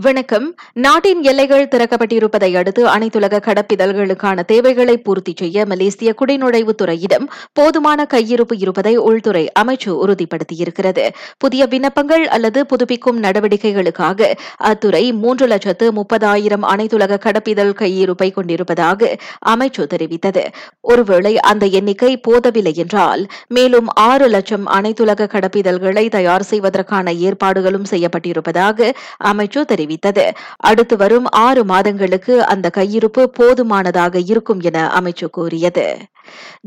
வணக்கம். நாட்டின் எல்லைகள் திறக்கப்பட்டிருப்பதை அடுத்து அனைத்துலக கடப்பிதழ்களுக்கான தேவைகளை பூர்த்தி செய்ய மலேசிய குடிநுழைவுத் துறையிடம் போதுமான கையிருப்பு இருப்பதை உள்துறை அமைச்சு உறுதிப்படுத்தியிருக்கிறது. புதிய விண்ணப்பங்கள் அல்லது புதுப்பிக்கும் நடவடிக்கைகளுக்காக அத்துறை மூன்று லட்சத்து முப்பதாயிரம் அனைத்துலக கடப்பிதழ் கையிருப்பை கொண்டிருப்பதாக அமைச்சு தெரிவித்தது. ஒருவேளை அந்த எண்ணிக்கை போதவில்லை என்றால் மேலும் ஆறு லட்சம் அனைத்துலக கடப்பிதழ்களை தயார் செய்வதற்கான ஏற்பாடுகளும் செய்யப்பட்டிருப்பதாக அமைச்சு தெரிவித்தது. அடுத்து வரும் ஆறு மாதங்களுக்கு அந்த கையிருப்பு போதுமானதாக இருக்கும் என அமைச்சு கூறியது.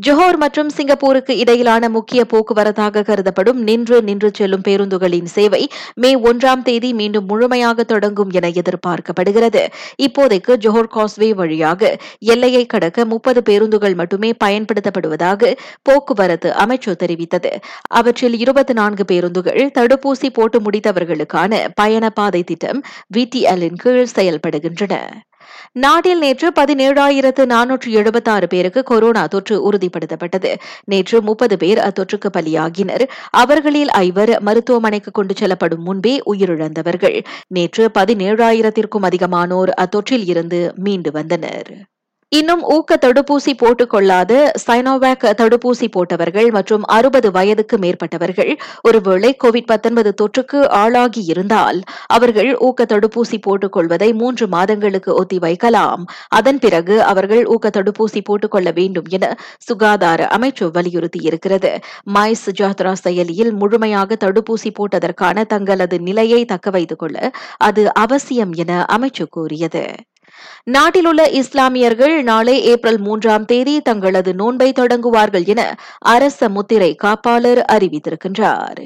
ஜொஹோர் மற்றும் சிங்கப்பூருக்கு இடையிலான முக்கிய போக்குவரத்தாக கருதப்படும் நின்று நின்று செல்லும் பேருந்துகளின் சேவை மே ஒன்றாம் தேதி மீண்டும் முழுமையாக தொடங்கும் என எதிர்பார்க்கப்படுகிறது. இப்போதைக்கு ஜோஹர் காஸ்வே வழியாக எல்லையை கடக்க முப்பது பேருந்துகள் மட்டுமே பயன்படுத்தப்படுவதாக போக்குவரத்து அமைச்சு தெரிவித்தது. அவற்றில் இருபத்தி நான்கு பேருந்துகள் தடுப்பூசி போட்டு முடித்தவர்களுக்கான பயண பாதை திட்டம் விடிஎல்லின் கீழ் செயல்படுகின்றன. நாட்டில் நேற்று பதினேழாயிரத்து நானூற்று எழுபத்தாறு பேருக்கு கொரோனா தொற்று உறுதிப்படுத்தப்பட்டது. நேற்று முப்பது பேர் அத்தொற்றுக்கு பலியாகினர். அவர்களில் ஐவர் மருத்துவமனைக்கு கொண்டு செல்லப்படும் முன்பே உயிரிழந்தவர்கள். நேற்று பதினேழாயிரத்திற்கும் அதிகமானோர் அத்தொற்றில் இருந்து மீண்டு வந்தனர். இன்னும் ஊக்க தடுப்பூசி போட்டுக் கொள்ளாத சைனோவேக் தடுப்பூசி போட்டவர்கள் மற்றும் அறுபது வயதுக்கு மேற்பட்டவர்கள் ஒருவேளை கோவிட் பத்தொன்பது தொற்றுக்கு ஆளாகி இருந்தால் அவர்கள் ஊக்க தடுப்பூசி போட்டுக் கொள்வதை மூன்று மாதங்களுக்கு ஒத்திவைக்கலாம் அதன் பிறகு அவர்கள் ஊக்க தடுப்பூசி போட்டுக் கொள்ள வேண்டும் என சுகாதார அமைச்சு வலியுறுத்தியிருக்கிறது. மை சுஜாத்ரா செயலியில் முழுமையாக தடுப்பூசி போட்டதற்கான தங்களது நிலையை தக்க வைத்துக் கொள்ள அது அவசியம் என அமைச்சு கூறியது. நாட்டிலுள்ள இஸ்லாமியர்கள் நாளை ஏப்ரல் மூன்றாம் தேதி தங்களது நோன்பை தொடங்குவார்கள் என அரச முத்திரை காப்பாளர் அறிவித்திருக்கின்றார்.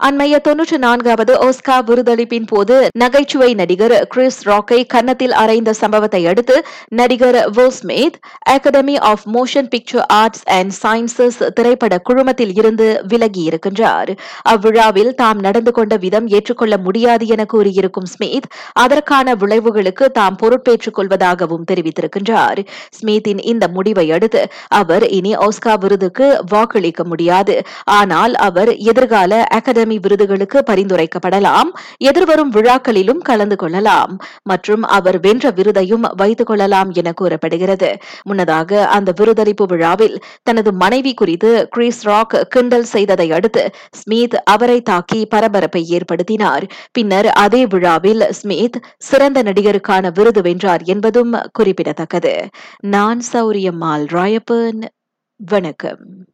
அண்மைய தொன்னூற்று நான்காவது ஓஸ்கா விருதளிப்பின் போது நகைச்சுவை நடிகர் கிறிஸ் ராக்கை கன்னத்தில் அறைந்த சம்பவத்தை அடுத்து நடிகர் Will Smith Academy of Motion Picture Arts and Sciences திரைப்பட குழுமத்தில் இருந்து விலகியிருக்கின்றார். அவ்விழாவில் தாம் நடந்து கொண்ட விதம் ஏற்றுக்கொள்ள முடியாது என கூறியிருக்கும் ஸ்மித் அதற்கான விளைவுகளுக்கு தாம் பொறுப்பேற்றுக் கொள்வதாகவும் தெரிவித்திருக்கின்றார். ஸ்மித்தின் இந்த முடிவை அடுத்து அவர் இனி ஓஸ்கா விருதுக்கு வாக்களிக்க முடியாது. ஆனால் அவர் எதிர்கால அகாடமி அகாடமி விருதுகளுக்கு பரிந்துரைக்கப்படலாம். எதிர்வரும் விழாக்களிலும் கலந்து கொள்ளலாம். மற்றும் அவர் வென்ற விருதையும் வைத்துக் கொள்ளலாம் என கூறப்படுகிறது. முன்னதாக அந்த விருதளிப்பு விழாவில் தனது மனைவி குறித்து கிறிஸ் ராக் கிண்டல் செய்ததை அடுத்து ஸ்மித் அவரை தாக்கி பரபரப்பை ஏற்படுத்தினார். பின்னர் அதே விழாவில் ஸ்மித் சிறந்த நடிகருக்கான விருது வென்றார் என்பதும் குறிப்பிடத்தக்கது. நான் சௌரியம்மாள் ராயப்பன். வணக்கம்.